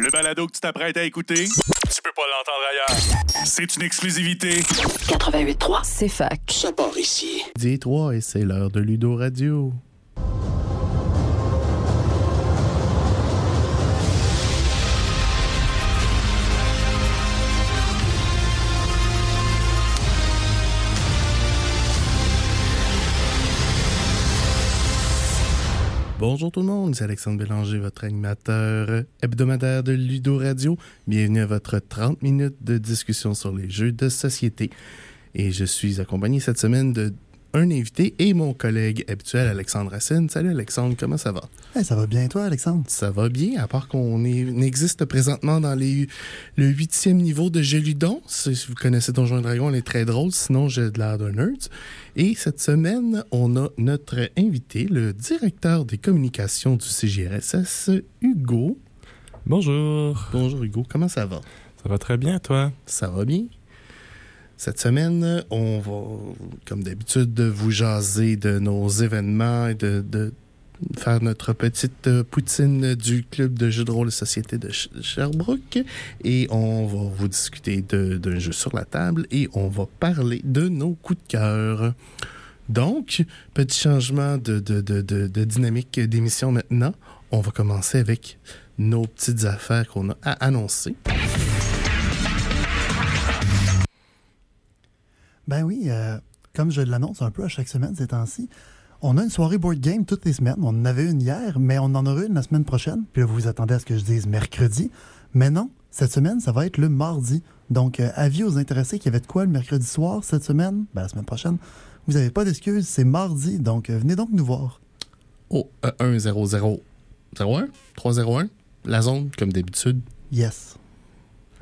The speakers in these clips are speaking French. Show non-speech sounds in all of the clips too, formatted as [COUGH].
Le balado que tu t'apprêtes à écouter, tu peux pas l'entendre ailleurs. C'est une exclusivité. 88.3, c'est fac. Ça part ici. 3 et c'est l'heure de Ludo Radio. Bonjour tout le monde, c'est Alexandre Bélanger, votre animateur hebdomadaire de Ludo Radio. Bienvenue à votre 30 minutes de discussion sur les jeux de société. Et je suis accompagné cette semaine de un invité et mon collègue habituel, Alexandre Racine. Salut Alexandre, comment ça va? Hey, ça va bien toi, Alexandre? Ça va bien, à part qu'on existe présentement dans les, le huitième niveau de Geludon. Si vous connaissez Donjon et Dragon, elle est très drôle, sinon j'ai de l'air d'un nerd. Et cette semaine, on a notre invité, le directeur des communications du CGRSS, Hugo. Bonjour. Bonjour Hugo, comment ça va? Ça va très bien, toi? Ça va bien? Cette semaine, on va, comme d'habitude, vous jaser de nos événements et de, faire notre petite poutine du club de jeux de rôle société de Sherbrooke. Et on va vous discuter d'un jeu sur la table et on va parler de nos coups de cœur. Donc, petit changement de- de dynamique d'émission maintenant. On va commencer avec nos petites affaires qu'on a à annoncer. Ben oui, euh, comme je l'annonce un peu à chaque semaine ces temps-ci, on a une soirée board game toutes les semaines. On en avait une hier, mais on en aura une la semaine prochaine. Puis là, vous vous attendez à ce que je dise mercredi. Mais non, cette semaine, ça va être le mardi. Donc, euh, avis aux intéressés qui avaient de quoi le mercredi soir cette semaine, ben la semaine prochaine. Vous n'avez pas d'excuses, c'est mardi. Donc, euh, venez donc nous voir. au 1 0 0 01 301 la zone comme d'habitude Yes.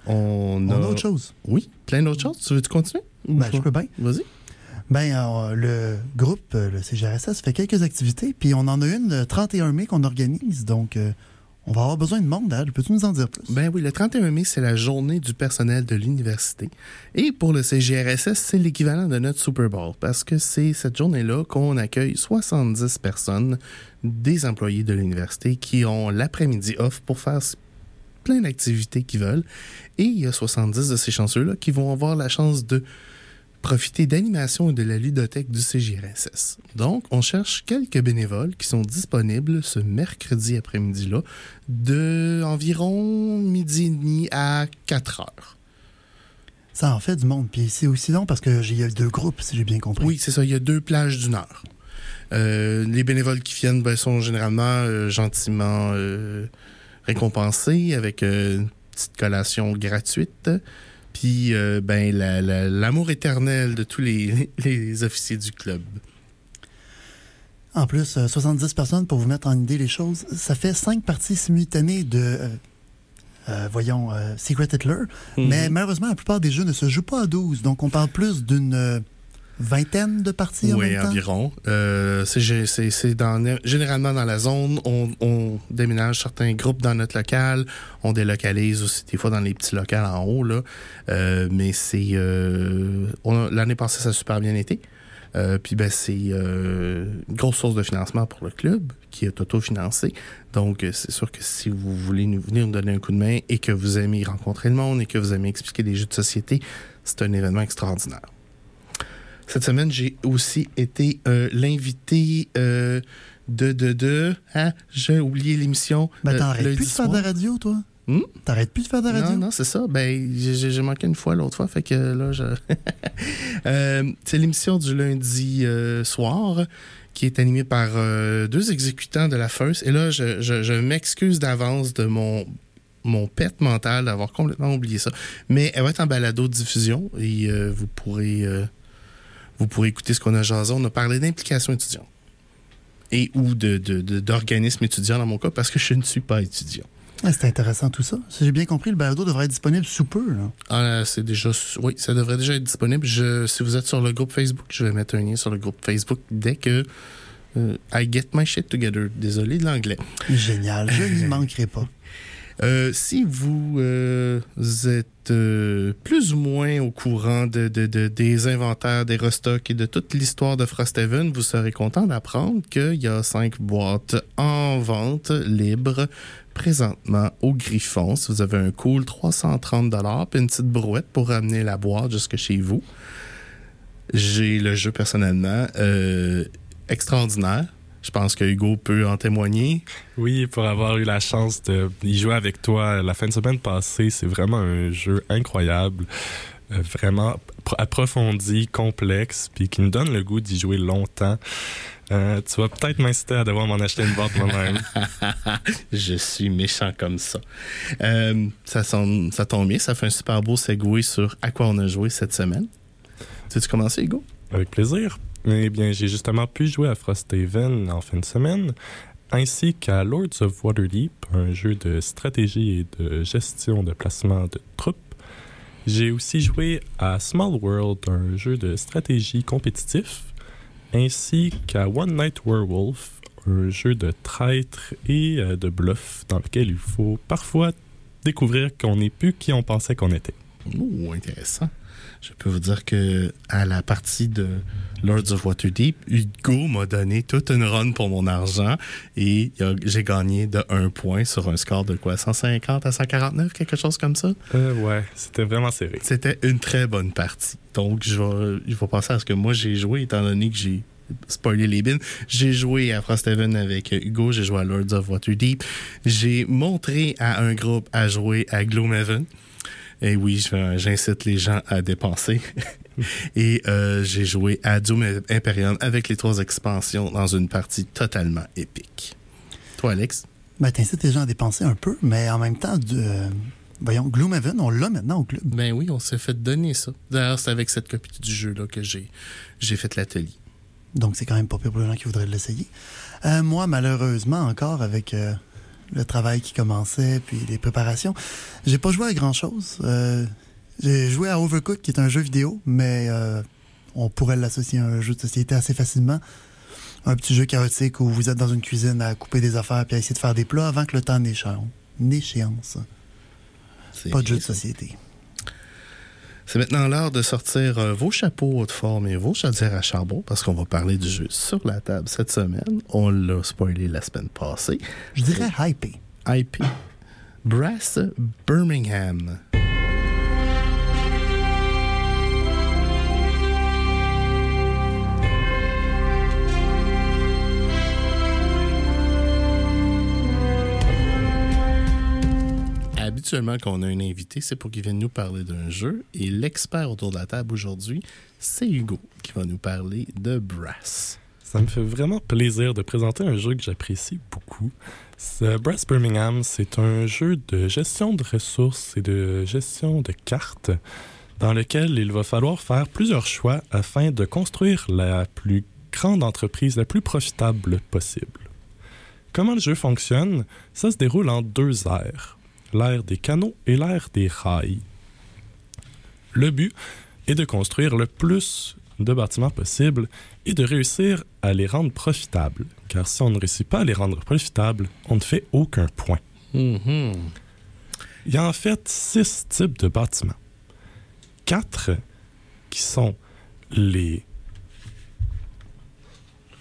on a On a autre chose. oui plein d'autres choses tu veux tu continuer Ben, je peux bien. vas-y Ben, euh, le groupe, euh, le CGRSS, fait quelques activités, puis on en a une le 31 mai qu'on organise, donc euh, on va avoir besoin de monde, Al. Peux-tu nous en dire plus? ben oui le 31 mai c'est la journée du personnel de l'université et pour le CGRSS c'est l'équivalent de notre Super Bowl parce que c'est cette journée là qu'on accueille 70 personnes des employés de l'université qui ont l'après-midi off pour faire plein d'activités qu'ils veulent. Et il y a 70 de ces chanceux-là qui vont avoir la chance de profiter d'animation et de la ludothèque du CGRSS. Donc, on cherche quelques bénévoles qui sont disponibles ce mercredi après-midi-là de environ midi et demi à 4 heures. Ça en fait du monde, puis c'est aussi long parce qu'il y a deux groupes, si j'ai bien compris. Oui, c'est ça. Il y a deux plages d'une heure. Euh, les bénévoles qui viennent ben, sont généralement euh, gentiment euh, récompensés avec euh, une petite collation gratuite. Puis, euh, ben, la- la- l'amour éternel de tous les, [LAUGHS] les officiers du club. En plus, euh, 70 personnes, pour vous mettre en idée les choses, ça fait cinq parties simultanées de, euh, euh, voyons, euh, Secret Hitler. Mais malheureusement, la plupart des jeux ne se jouent pas à 12, donc on parle plus d'une euh, vingtaine de parties en Oui, même environ. Euh, c'est dans, généralement dans la zone. On, on déménage certains groupes dans notre local. On délocalise aussi des fois dans les petits locaux en haut. Là. Euh, mais c'est... euh, L'année passée, ça a super bien été. Euh, puis ben, c'est euh, une grosse source de financement pour le club qui est auto-financé. Donc, euh, c'est sûr que si vous voulez nous venir nous donner un coup de main et que vous aimez rencontrer le monde et que vous aimez expliquer des jeux de société, c'est un événement extraordinaire. Cette semaine, j'ai aussi été euh, l'invité euh, de, de, de... Hein? J'ai oublié l'émission. Ben, euh, t'arrêtes lundi plus de faire de la radio, toi? Hmm? T'arrêtes plus de faire de la radio? Non, non, c'est ça. Ben, j'ai- manqué une fois l'autre fois, fait que là, je. [LAUGHS] Euh, c'est l'émission du lundi soir qui est animée par deux exécutants de la FEUS. Et là, je, je- je m'excuse d'avance de mon mon pet mental d'avoir complètement oublié ça. Mais elle va être en balado diffusion et euh, vous pourrez euh, vous pourrez écouter ce qu'on a jasé. On a parlé d'implication étudiante et ou de, de- de- d'organisme étudiant dans mon cas parce que je ne suis pas étudiant. Ah, c'est intéressant tout ça. Si j'ai bien compris, le balado devrait être disponible sous peu. Là. Ah, c'est déjà. Oui, ça devrait déjà être disponible. Je, si vous êtes sur le groupe Facebook, je vais mettre un lien sur le groupe Facebook dès que euh, I get my shit together. Désolé de l'anglais. Génial, je n'y [LAUGHS] manquerai pas. Euh, si vous euh, êtes euh, plus ou moins au courant de, de- de- des inventaires, des restocks et de toute l'histoire de Frosthaven, vous serez content d'apprendre qu'il y a cinq boîtes en vente libre présentement au Griffon. Si vous avez un cool 330 puis une petite brouette pour ramener la boîte jusque chez vous. J'ai le jeu personnellement extraordinaire. Je pense que Hugo peut en témoigner. Oui, pour avoir eu la chance de y jouer avec toi la fin de semaine passée, c'est vraiment un jeu incroyable, euh, vraiment pro- approfondi, complexe, puis qui me donne le goût d'y jouer longtemps. Euh, tu vas peut-être m'inciter à devoir m'en acheter une boîte moi-même. [LAUGHS] Je suis méchant comme ça. Euh, ça, sonne- ça tombe bien, ça fait un super beau segway sur à quoi on a joué cette semaine. Tu veux commencer, Hugo? Avec plaisir. Eh bien, j'ai justement pu jouer à Frosthaven en fin de semaine, ainsi qu'à Lords of Waterdeep, un jeu de stratégie et de gestion de placement de troupes. J'ai aussi joué à Small World, un jeu de stratégie compétitif, ainsi qu'à One Night Werewolf, un jeu de traître et euh, de bluff dans lequel il faut parfois découvrir qu'on n'est plus qui on pensait qu'on était. Ouh, intéressant. Je peux vous dire que à la partie de Lords of Waterdeep, Hugo m'a donné toute une run pour mon argent et j'ai gagné de 1 point sur un score de quoi 150 à 149, quelque chose comme ça? Euh, ouais, c'était vraiment serré. C'était une très bonne partie. Donc, je vais, je vais passer à ce que moi j'ai joué, étant donné que j'ai spoilé les bins. J'ai joué à Frosthaven avec Hugo, j'ai joué à Lords of Waterdeep. J'ai montré à un groupe à jouer à Gloomhaven. Et oui, je- j'incite les gens à dépenser. [LAUGHS] Et euh, j'ai joué à Doom Imperium avec les trois expansions dans une partie totalement épique. Toi, Alex? Ben, t'incites les gens à dépenser un peu, mais en même temps, de, euh, voyons, Gloomhaven, on l'a maintenant au club. Ben oui, on s'est fait donner ça. D'ailleurs, c'est avec cette copie du jeu-là que j'ai j'ai fait l'atelier. Donc, c'est quand même pas pire pour les gens qui voudraient l'essayer. Euh, moi, malheureusement, encore avec euh, le travail qui commençait, puis les préparations, j'ai pas joué à grand-chose. Euh, j'ai joué à Overcooked, qui est un jeu vidéo, mais euh, on pourrait l'associer à un jeu de société assez facilement. Un petit jeu chaotique où vous êtes dans une cuisine à couper des affaires puis à essayer de faire des plats avant que le temps n'échéance. Pas de jeu de société. C'est maintenant l'heure de sortir euh, vos chapeaux haute forme et vos chaudières à charbon parce qu'on va parler du jeu sur la table cette semaine. On l'a spoilé la semaine passée. Je dirais hypé. IP. Brass Birmingham. Habituellement, quand a un invité, c'est pour qu'il vienne nous parler d'un jeu. Et l'expert autour de la table aujourd'hui, c'est Hugo qui va nous parler de Brass. Ça me fait vraiment plaisir de présenter un jeu que j'apprécie beaucoup. Brass Birmingham, c'est un jeu de gestion de ressources et de gestion de cartes dans lequel il va falloir faire plusieurs choix afin de construire la plus grande entreprise, la plus profitable possible. Comment le jeu fonctionne? Ça se déroule en deux ères, l'ère des canaux et l'ère des rails. Le but est de construire le plus de bâtiments possible et de réussir à les rendre profitables. Car si on ne réussit pas à les rendre profitables, on ne fait aucun point. Mhm. Il y a en fait six types de bâtiments. Quatre qui sont les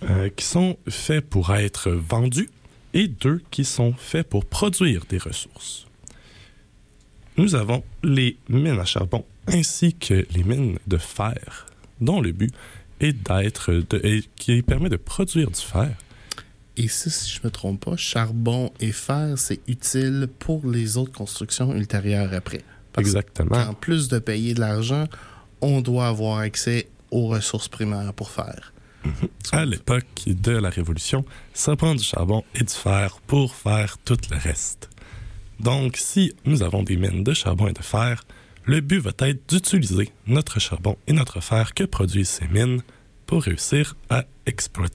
euh, qui sont faits pour être vendus et deux qui sont faits pour produire des ressources. Nous avons les mines à charbon ainsi que les mines de fer, dont le but est d'être qui permet de produire du fer. Et ça, si je me trompe pas, charbon et fer, c'est utile pour les autres constructions ultérieures après. Parce Exactement. qu'en plus de payer de l'argent, on doit avoir accès aux ressources primaires pour faire. À l'époque de la Révolution, ça prend du charbon et du fer pour faire tout le reste. Donc, si nous avons des mines de charbon et de fer, le but va être d'utiliser notre charbon et notre fer que produisent ces mines pour réussir à,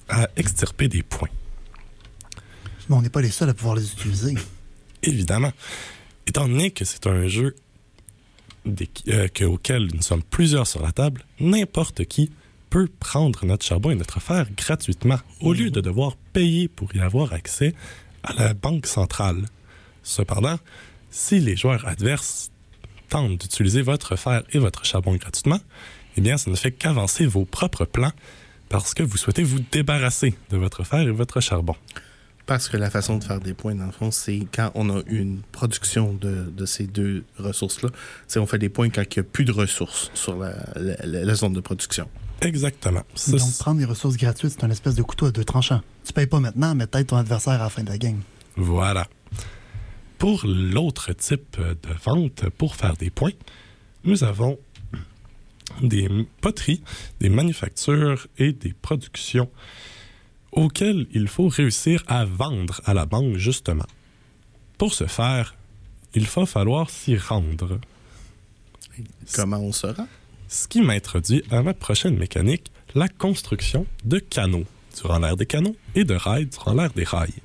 à extirper des points. Mais on n'est pas les seuls à pouvoir les utiliser. Évidemment, étant donné que c'est un jeu des- euh, que- auquel nous sommes plusieurs sur la table, n'importe qui peut prendre notre charbon et notre fer gratuitement, au lieu de devoir payer pour y avoir accès à la banque centrale. Cependant, si les joueurs adverses tentent d'utiliser votre fer et votre charbon gratuitement, eh bien, ça ne fait qu'avancer vos propres plans parce que vous souhaitez vous débarrasser de votre fer et votre charbon. Parce que la façon de faire des points, dans le fond, c'est quand on a une production de, de ces deux ressources-là. C'est on fait des points quand il n'y a plus de ressources sur la, la- la- la zone de production. Exactement. Ça, Donc, prendre des ressources gratuites, c'est un espèce de couteau à deux tranchants. Tu payes pas maintenant, mais peut-être ton adversaire à la fin de la game. Voilà. Pour l'autre type de vente, pour faire des points, nous avons des poteries, des manufactures et des productions auxquelles il faut réussir à vendre à la banque, justement. Pour ce faire, il va falloir s'y rendre. Comment on se rend? Ce qui m'introduit à ma prochaine mécanique, la construction de canaux durant l'ère des canaux et de rails durant l'ère des rails.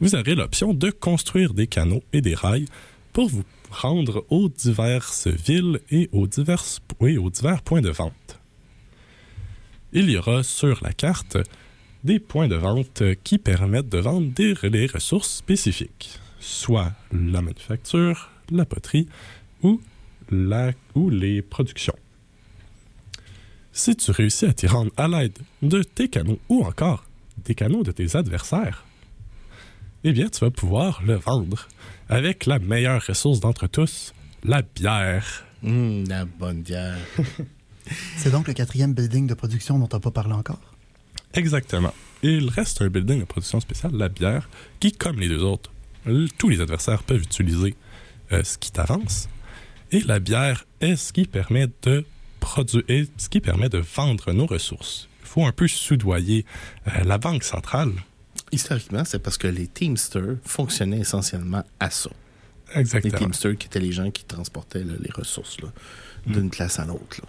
Vous aurez l'option de construire des canaux et des rails pour vous rendre aux diverses villes et aux, divers points de vente. Il y aura sur la carte des points de vente qui permettent de vendre des relais ressources spécifiques, soit la manufacture, la poterie ou la, ou les productions. Si tu réussis à t'y rendre à l'aide de tes canaux ou encore des canaux de tes adversaires, eh bien, tu vas pouvoir le vendre avec la meilleure ressource d'entre tous, la bière. Hum, la bonne bière. [LAUGHS] C'est donc le quatrième building de production dont tu n'as pas parlé encore? Exactement. Il reste un building de production spéciale, la bière, qui, comme les deux autres, tous les adversaires peuvent utiliser euh, ce qui t'avance. Et la bière est ce qui permet de produire, ce qui permet de vendre nos ressources. Il faut un peu soudoyer euh, la banque centrale. Historiquement, c'est parce que les Teamsters fonctionnaient essentiellement à ça. Les Exactement. Teamsters qui étaient les gens qui transportaient là, les ressources là, d'une place à l'autre.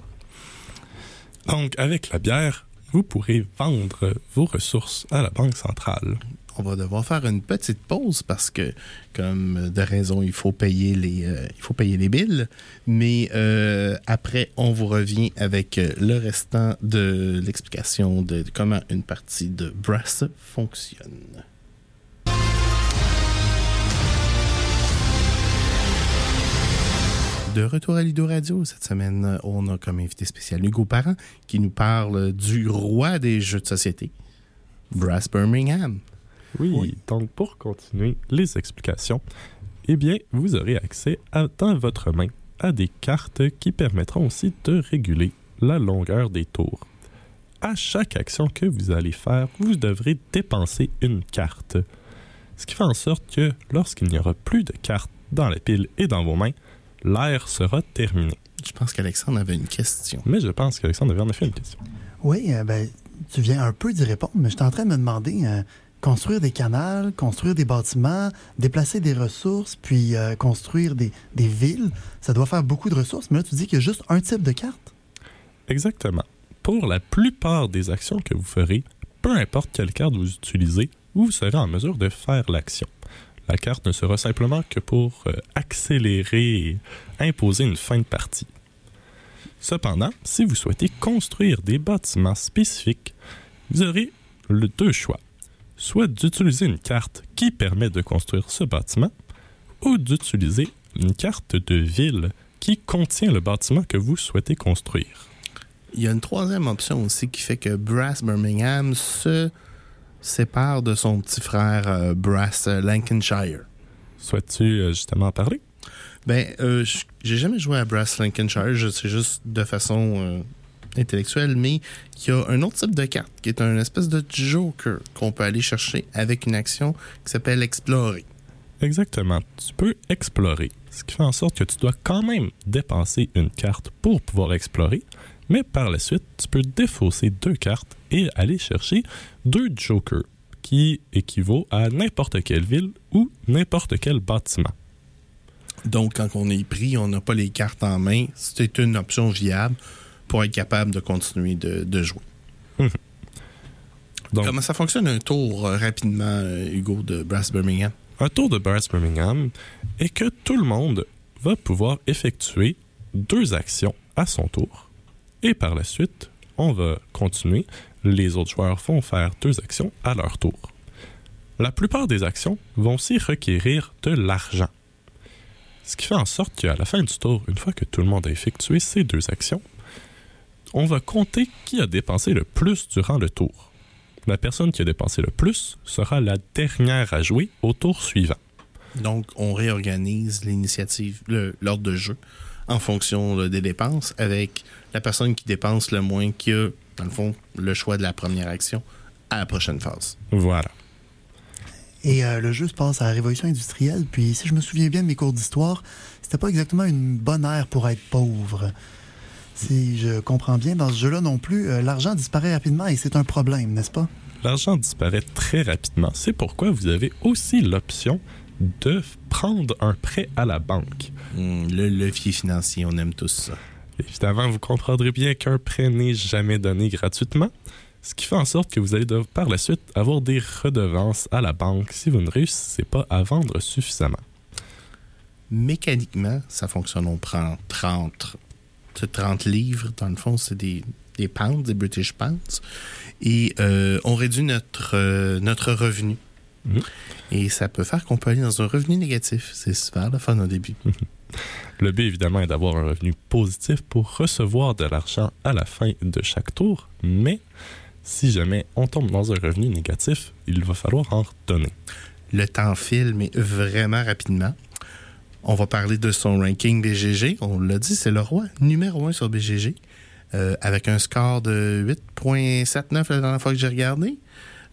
Donc, avec la bière, vous pourrez vendre vos ressources à la banque centrale. On va devoir faire une petite pause parce que, comme de raison, il faut payer les, euh, il faut payer les billes. Mais euh, après, on vous revient avec euh, le restant de l'explication de comment une partie de Brass fonctionne. De retour à Lido Radio, cette semaine, on a comme invité spécial Hugo Parent qui nous parle du roi des jeux de société, Brass Birmingham. Oui, Oui. donc pour continuer les explications, eh bien, vous aurez accès à, dans votre main à des cartes qui permettront aussi de réguler la longueur des tours. À chaque action que vous allez faire, vous devrez dépenser une carte. Ce qui fait en sorte que lorsqu'il n'y aura plus de cartes dans la pile et dans vos mains, l'ère sera terminée. Je pense qu'Alexandre avait une question. Mais je pense qu'Alexandre avait en effet une question. Oui, euh, ben, tu viens un peu d'y répondre, mais j'étais en train de me demander euh, construire des canals, construire des bâtiments, déplacer des ressources, puis euh, construire des, villes. Ça doit faire beaucoup de ressources, mais là, tu dis qu'il y a juste un type de carte. Exactement. Pour la plupart des actions que vous ferez, peu importe quelle carte vous utilisez, vous serez en mesure de faire l'action. La carte ne sera simplement que pour euh, accélérer et imposer une fin de partie. Cependant, si vous souhaitez construire des bâtiments spécifiques, vous aurez le deux choix. Soit d'utiliser une carte qui permet de construire ce bâtiment, ou d'utiliser une carte de ville qui contient le bâtiment que vous souhaitez construire. Il y a une troisième option aussi qui fait que Brass Birmingham se sépare de son petit frère euh, Brass euh, Lancashire. Souhaites-tu euh, justement en parler? Ben, euh, j'ai jamais joué à Brass Lancashire, je sais juste de façon intellectuelle, mais il y a un autre type de carte qui est un espèce de joker qu'on peut aller chercher avec une action qui s'appelle Explorer. Exactement. Tu peux explorer, ce qui fait en sorte que tu dois quand même dépenser une carte pour pouvoir explorer, mais par la suite, tu peux défausser deux cartes et aller chercher deux jokers, qui équivaut à n'importe quelle ville ou n'importe quel bâtiment. Donc, quand on est pris, on n'a pas les cartes en main. C'est une option viable pour être capable de continuer de, de jouer. Donc, Comment ça fonctionne un tour euh, rapidement, euh, Hugo, de Brass Birmingham? un tour de Brass Birmingham est que tout le monde va pouvoir effectuer deux actions à son tour. Et par la suite, on va continuer. Les autres joueurs vont faire deux actions à leur tour. La plupart des actions vont aussi requérir de l'argent. Ce qui fait en sorte qu'à la fin du tour, une fois que tout le monde a effectué ces deux actions, on va compter qui a dépensé le plus durant le tour. La personne qui a dépensé le plus sera la dernière à jouer au tour suivant. Donc, on réorganise l'initiative, le- l'ordre de jeu, en fonction là, des dépenses, avec la personne qui dépense le moins qui a, dans le fond, le choix de la première action à la prochaine phase. Voilà. Et euh, le jeu se passe à la Révolution industrielle, puis si je me souviens bien de mes cours d'histoire, c'était pas exactement une bonne ère pour être pauvre. Si je comprends bien, dans ce jeu-là non plus, euh, l'argent disparaît rapidement et c'est un problème, n'est-ce pas? L'argent disparaît très rapidement. C'est pourquoi vous avez aussi l'option de prendre un prêt à la banque. Hum, le levier financier, on aime tous ça. Évidemment, vous comprendrez bien qu'un prêt n'est jamais donné gratuitement, ce qui fait en sorte que vous allez devoir par la suite avoir des redevances à la banque si vous ne réussissez pas à vendre suffisamment. Mécaniquement, ça fonctionne. On prend 30, c'est 30 livres, dans le fond, c'est des, des pounds, des British pounds. Et euh, on réduit notre, euh, notre revenu. Mhm. Et ça peut faire qu'on peut aller dans un revenu négatif. C'est super le fun au début. Le but, évidemment, est d'avoir un revenu positif pour recevoir de l'argent à la fin de chaque tour, mais si jamais on tombe dans un revenu négatif, il va falloir en redonner. Le temps file, mais vraiment rapidement. On va parler de son ranking BGG. On l'a dit, c'est le roi numéro un sur BGG. euh, avec un score de 8,79 la dernière fois que j'ai regardé.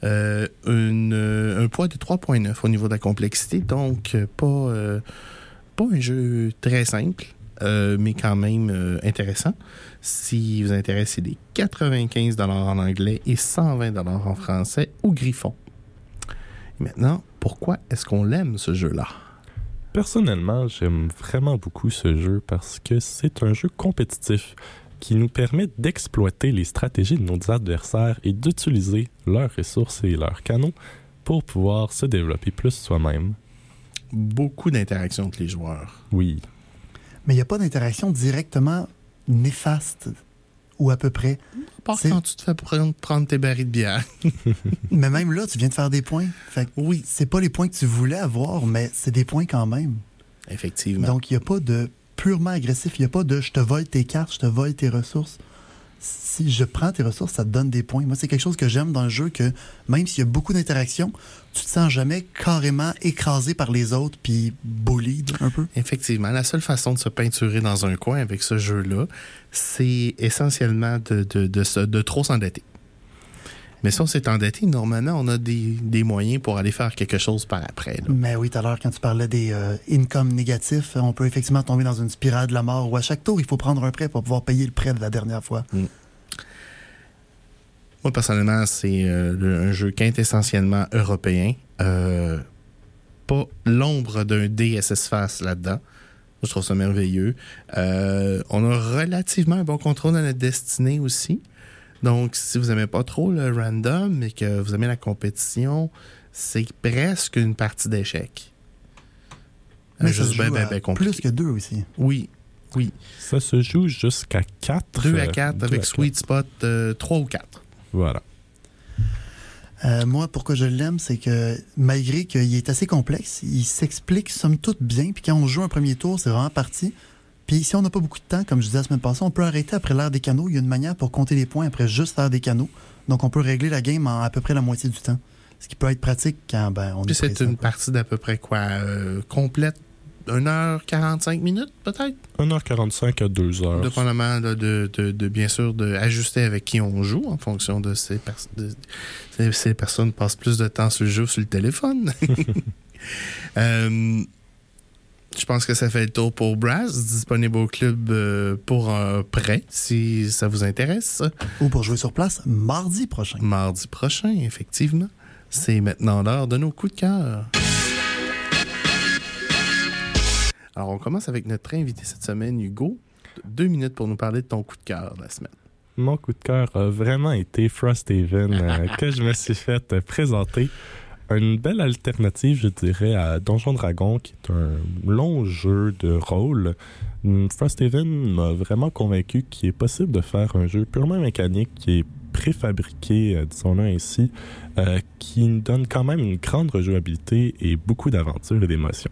Euh, euh, un poids de 3,9 au niveau de la complexité. Donc, pas, un jeu très simple, mais quand même intéressant. Si vous intéressez des 95 en anglais et 120 en français au Griffon. Maintenant, pourquoi est-ce qu'on l'aime, ce jeu-là? Personnellement, j'aime vraiment beaucoup ce jeu parce que c'est un jeu compétitif qui nous permet d'exploiter les stratégies de nos adversaires et d'utiliser leurs ressources et leurs canaux pour pouvoir se développer plus soi-même. Beaucoup d'interactions entre les joueurs. Oui, Mais il n'y a pas d'interaction directement néfaste, ou à peu près. Pas C'est- quand tu te fais prendre, prendre tes barils de bière. [LAUGHS] Mais même là, tu viens de faire des points. Fait que Oui, c'est pas les points que tu voulais avoir, mais c'est des points quand même. effectivement. Donc, il n'y a pas de purement agressif. Il n'y a pas de je te vole tes cartes, je te vole tes ressources. Si je prends tes ressources, ça te donne des points. Moi, c'est quelque chose que j'aime dans le jeu, que même s'il y a beaucoup d'interactions, tu te sens jamais carrément écrasé par les autres puis bullied un peu. Effectivement, la seule façon de se peinturer dans un coin avec ce jeu-là, c'est essentiellement de, de, trop s'endetter. Mais si on s'est endetté, normalement, on a des, des moyens pour aller faire quelque chose par après. là. Mais oui, tout à l'heure, quand tu parlais des euh, incomes négatifs, on peut effectivement tomber dans une spirale de la mort où à chaque tour, il faut prendre un prêt pour pouvoir payer le prêt de la dernière fois. Moi, personnellement, c'est euh, un jeu quintessentiellement européen. Euh, pas l'ombre d'un DSS face là-dedans. Je trouve ça merveilleux. Euh, on a relativement un bon contrôle de notre destinée aussi. Donc, si vous n'aimez pas trop le random et que vous aimez la compétition, c'est presque une partie d'échecs. Mais Un ça jeu se ben, joue ben, à ben compliqué. plus que deux aussi. Oui, oui. ça se joue jusqu'à 4. 2 à 4 avec Sweet Spot 3 ou 4. Voilà. Euh, moi, pourquoi je l'aime, c'est que malgré qu'il est assez complexe, il s'explique somme toute bien. Puis quand on joue un premier tour, c'est vraiment parti. Puis si on n'a pas beaucoup de temps, comme je disais la semaine passée, on peut arrêter après l'ère des canaux. Il y a une manière pour compter les points après juste faire des canaux. Donc on peut régler la game en à peu près la moitié du temps. Ce qui peut être pratique quand ben, on Puis est c'est une partie d'à peu près quoi euh, complète? 1h45 minutes peut-être? 1h45 à 2h. dépendamment de, de, de, bien sûr de ajuster avec qui on joue en fonction de ces personnes ces, ces personnes passent plus de temps sur le jeu ou sur le téléphone [LAUGHS] Euh, je pense que ça fait le tour pour Brass disponible au club euh, pour un prêt si ça vous intéresse Ou pour jouer sur place mardi prochain. mardi prochain effectivement c'est maintenant l'heure de nos coups de cœur Alors, on commence avec notre invité cette semaine, Hugo. Deux minutes pour nous parler de ton coup de cœur de la semaine. Mon coup de cœur a vraiment été Frosthaven, euh, que je me suis fait présenter. Une belle alternative, je dirais, à Donjon Dragon, qui est un long jeu de rôle. Hum, Frosthaven m'a vraiment convaincu qu'il est possible de faire un jeu purement mécanique qui est préfabriqué, euh, disons-le ainsi, euh, qui donne quand même une grande rejouabilité et beaucoup d'aventures et d'émotions.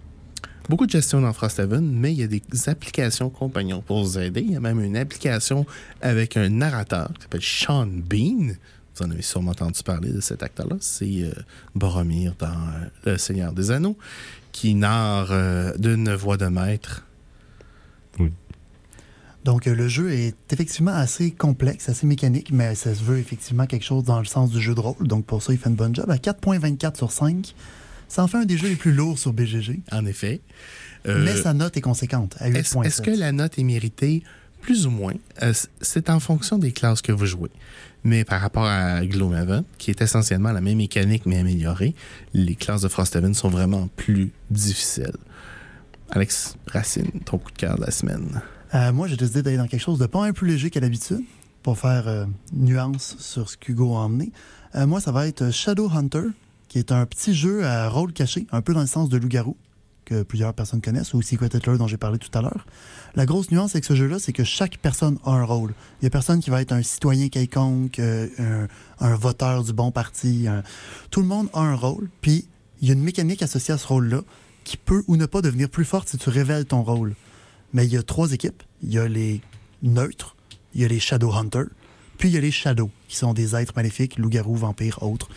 Beaucoup de gestion dans Frosthaven, mais il y a des applications compagnons pour vous aider. Il y a même une application avec un narrateur qui s'appelle Sean Bean. Vous en avez sûrement entendu parler de cet acteur-là. C'est euh, Boromir dans euh, Le Seigneur des Anneaux, qui narre euh, d'une voix de maître. Donc, euh, le jeu est effectivement assez complexe, assez mécanique, mais ça se veut effectivement quelque chose dans le sens du jeu de rôle. Donc, pour ça, il fait une bonne job. À 4.24 sur 5, ça en fait un des jeux les plus lourds sur BGG. En effet. Euh, mais sa note est conséquente, à 8.7. Est-ce que la note est méritée? Plus ou moins. Euh, c'est en fonction des classes que vous jouez. Mais par rapport à Gloomhaven, qui est essentiellement la même mécanique mais améliorée, les classes de Frosthaven sont vraiment plus difficiles. Alex Racine, ton coup de cœur de la semaine. Euh, moi, j'ai décidé d'aller dans quelque chose de pas un peu léger qu'à l'habitude pour faire euh, nuance sur ce qu'Hugo a emmené. Euh, moi, ça va être Shadow Hunter, qui est un petit jeu à rôle caché, un peu dans le sens de loup-garou, plusieurs personnes connaissent, ou Secret Hitler dont j'ai parlé tout à l'heure. La grosse nuance avec ce jeu-là, c'est que chaque personne a un rôle. Il y a personne qui va être un citoyen quelconque, euh, un, voteur du bon parti. Tout le monde a un rôle, puis il y a une mécanique associée à ce rôle-là qui peut ou ne pas devenir plus forte si tu révèles ton rôle. Mais il y a trois équipes. Il y a les neutres, il y a les Shadow Hunters, puis il y a les Shadows, qui sont des êtres maléfiques, loups-garous, vampires, autres,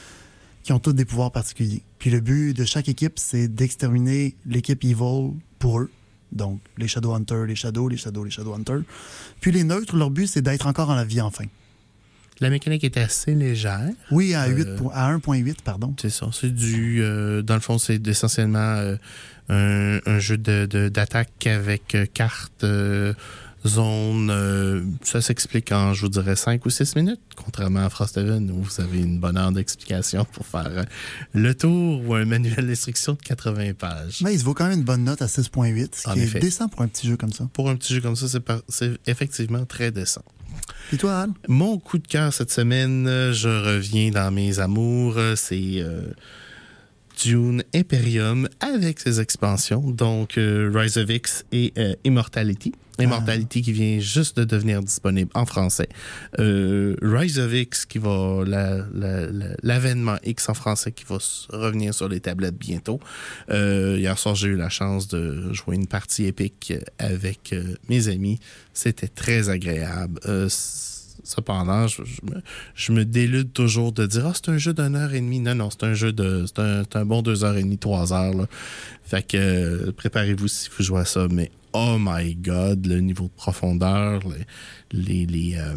qui ont tous des pouvoirs particuliers. Puis le but de chaque équipe, c'est d'exterminer l'équipe Evil pour eux. Donc, les Shadow Hunters, les Shadows, les Shadows, les Shadow Hunters. Puis les neutres, leur but, c'est d'être encore en la vie enfin. La mécanique est assez légère. Oui, à, Euh, 8 po- à 1.8, pardon. C'est ça. C'est du. euh, dans le fond, c'est essentiellement euh, un, un jeu de- de- d'attaque avec carte, euh, zone. euh, ça s'explique en, je vous dirais, 5 ou 6 minutes, contrairement à Frosthaven, où vous avez une bonne heure d'explication pour faire euh, le tour ou un manuel d'instruction de 80 pages. Mais il se vaut quand même une bonne note à 6.8, ce qui est décent pour un petit jeu comme ça. Pour un petit jeu comme ça, c'est par- c'est effectivement très décent. Et toi, Al? Mon coup de cœur cette semaine, euh, je reviens dans mes amours. C'est euh, Dune Imperium avec ses expansions, donc euh, Rise of X et euh, Immortality. Immortality qui vient juste de devenir disponible en français. Euh, Rise of X qui va la- la- l'avènement X en français qui va revenir sur les tablettes bientôt. Hier soir j'ai eu la chance de jouer une partie épique avec mes amis. C'était très agréable. Cependant, je, me, délude toujours de dire Ah, c'est un jeu d'une heure et demie. Non, non, c'est un jeu de. C'est un, bon deux heures et demie, trois heures. Fait que euh, préparez-vous si vous jouez à ça. Mais oh my god, le niveau de profondeur, les, euh,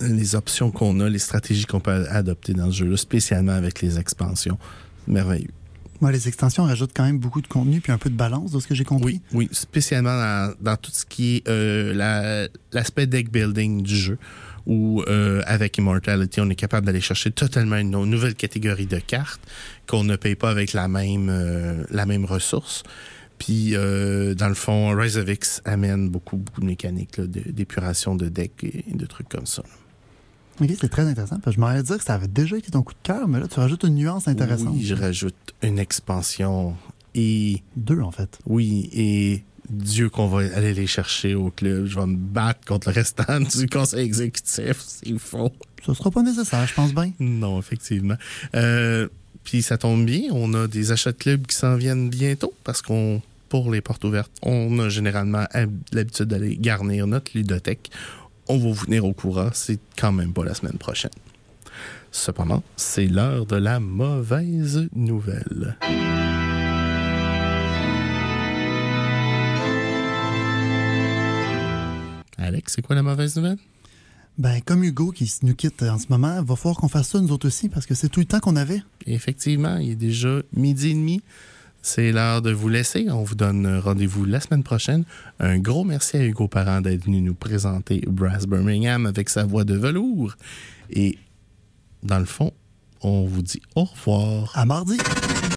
les options qu'on a, les stratégies qu'on peut adopter dans ce jeu-là, spécialement avec les expansions. Merveilleux. Les extensions rajoutent quand même beaucoup de contenu puis un peu de balance, de ce que j'ai compris. Oui, oui, spécialement dans, dans tout ce qui est euh, la- l'aspect deck building du jeu, où euh, avec Immortality, on est capable d'aller chercher totalement une no- nouvelle catégorie de cartes qu'on ne paye pas avec la même, euh, ressource. Puis, dans le fond, Rise of X amène beaucoup, beaucoup de mécaniques, d'épuration de deck et de trucs comme ça. OK, c'est très intéressant. Parce que je dire que ça avait déjà été ton coup de cœur, mais là, tu rajoutes une nuance intéressante. Oui, je rajoute une expansion et Deux, en fait. Oui, et Dieu qu'on va aller les chercher au club. Je vais me battre contre le restant [LAUGHS] du conseil exécutif, s'il faut. Ça sera pas nécessaire, je pense bien. Non, effectivement. Euh, Puis ça tombe bien, on a des achats de club qui s'en viennent bientôt parce qu'on, pour les portes ouvertes, on a généralement hab- l'habitude d'aller garnir notre ludothèque. On va vous tenir au courant, c'est quand même pas la semaine prochaine. Cependant, c'est l'heure de la mauvaise nouvelle. Alex, c'est quoi la mauvaise nouvelle? Ben, comme Hugo qui nous quitte en ce moment, il va falloir qu'on fasse ça nous autres aussi parce que c'est tout le temps qu'on avait. Effectivement, il est déjà midi et demi. C'est l'heure de vous laisser. On vous donne rendez-vous la semaine prochaine. Un gros merci à Hugo Parent d'être venu nous présenter Brass Birmingham avec sa voix de velours. Et dans le fond, on vous dit au revoir. À mardi!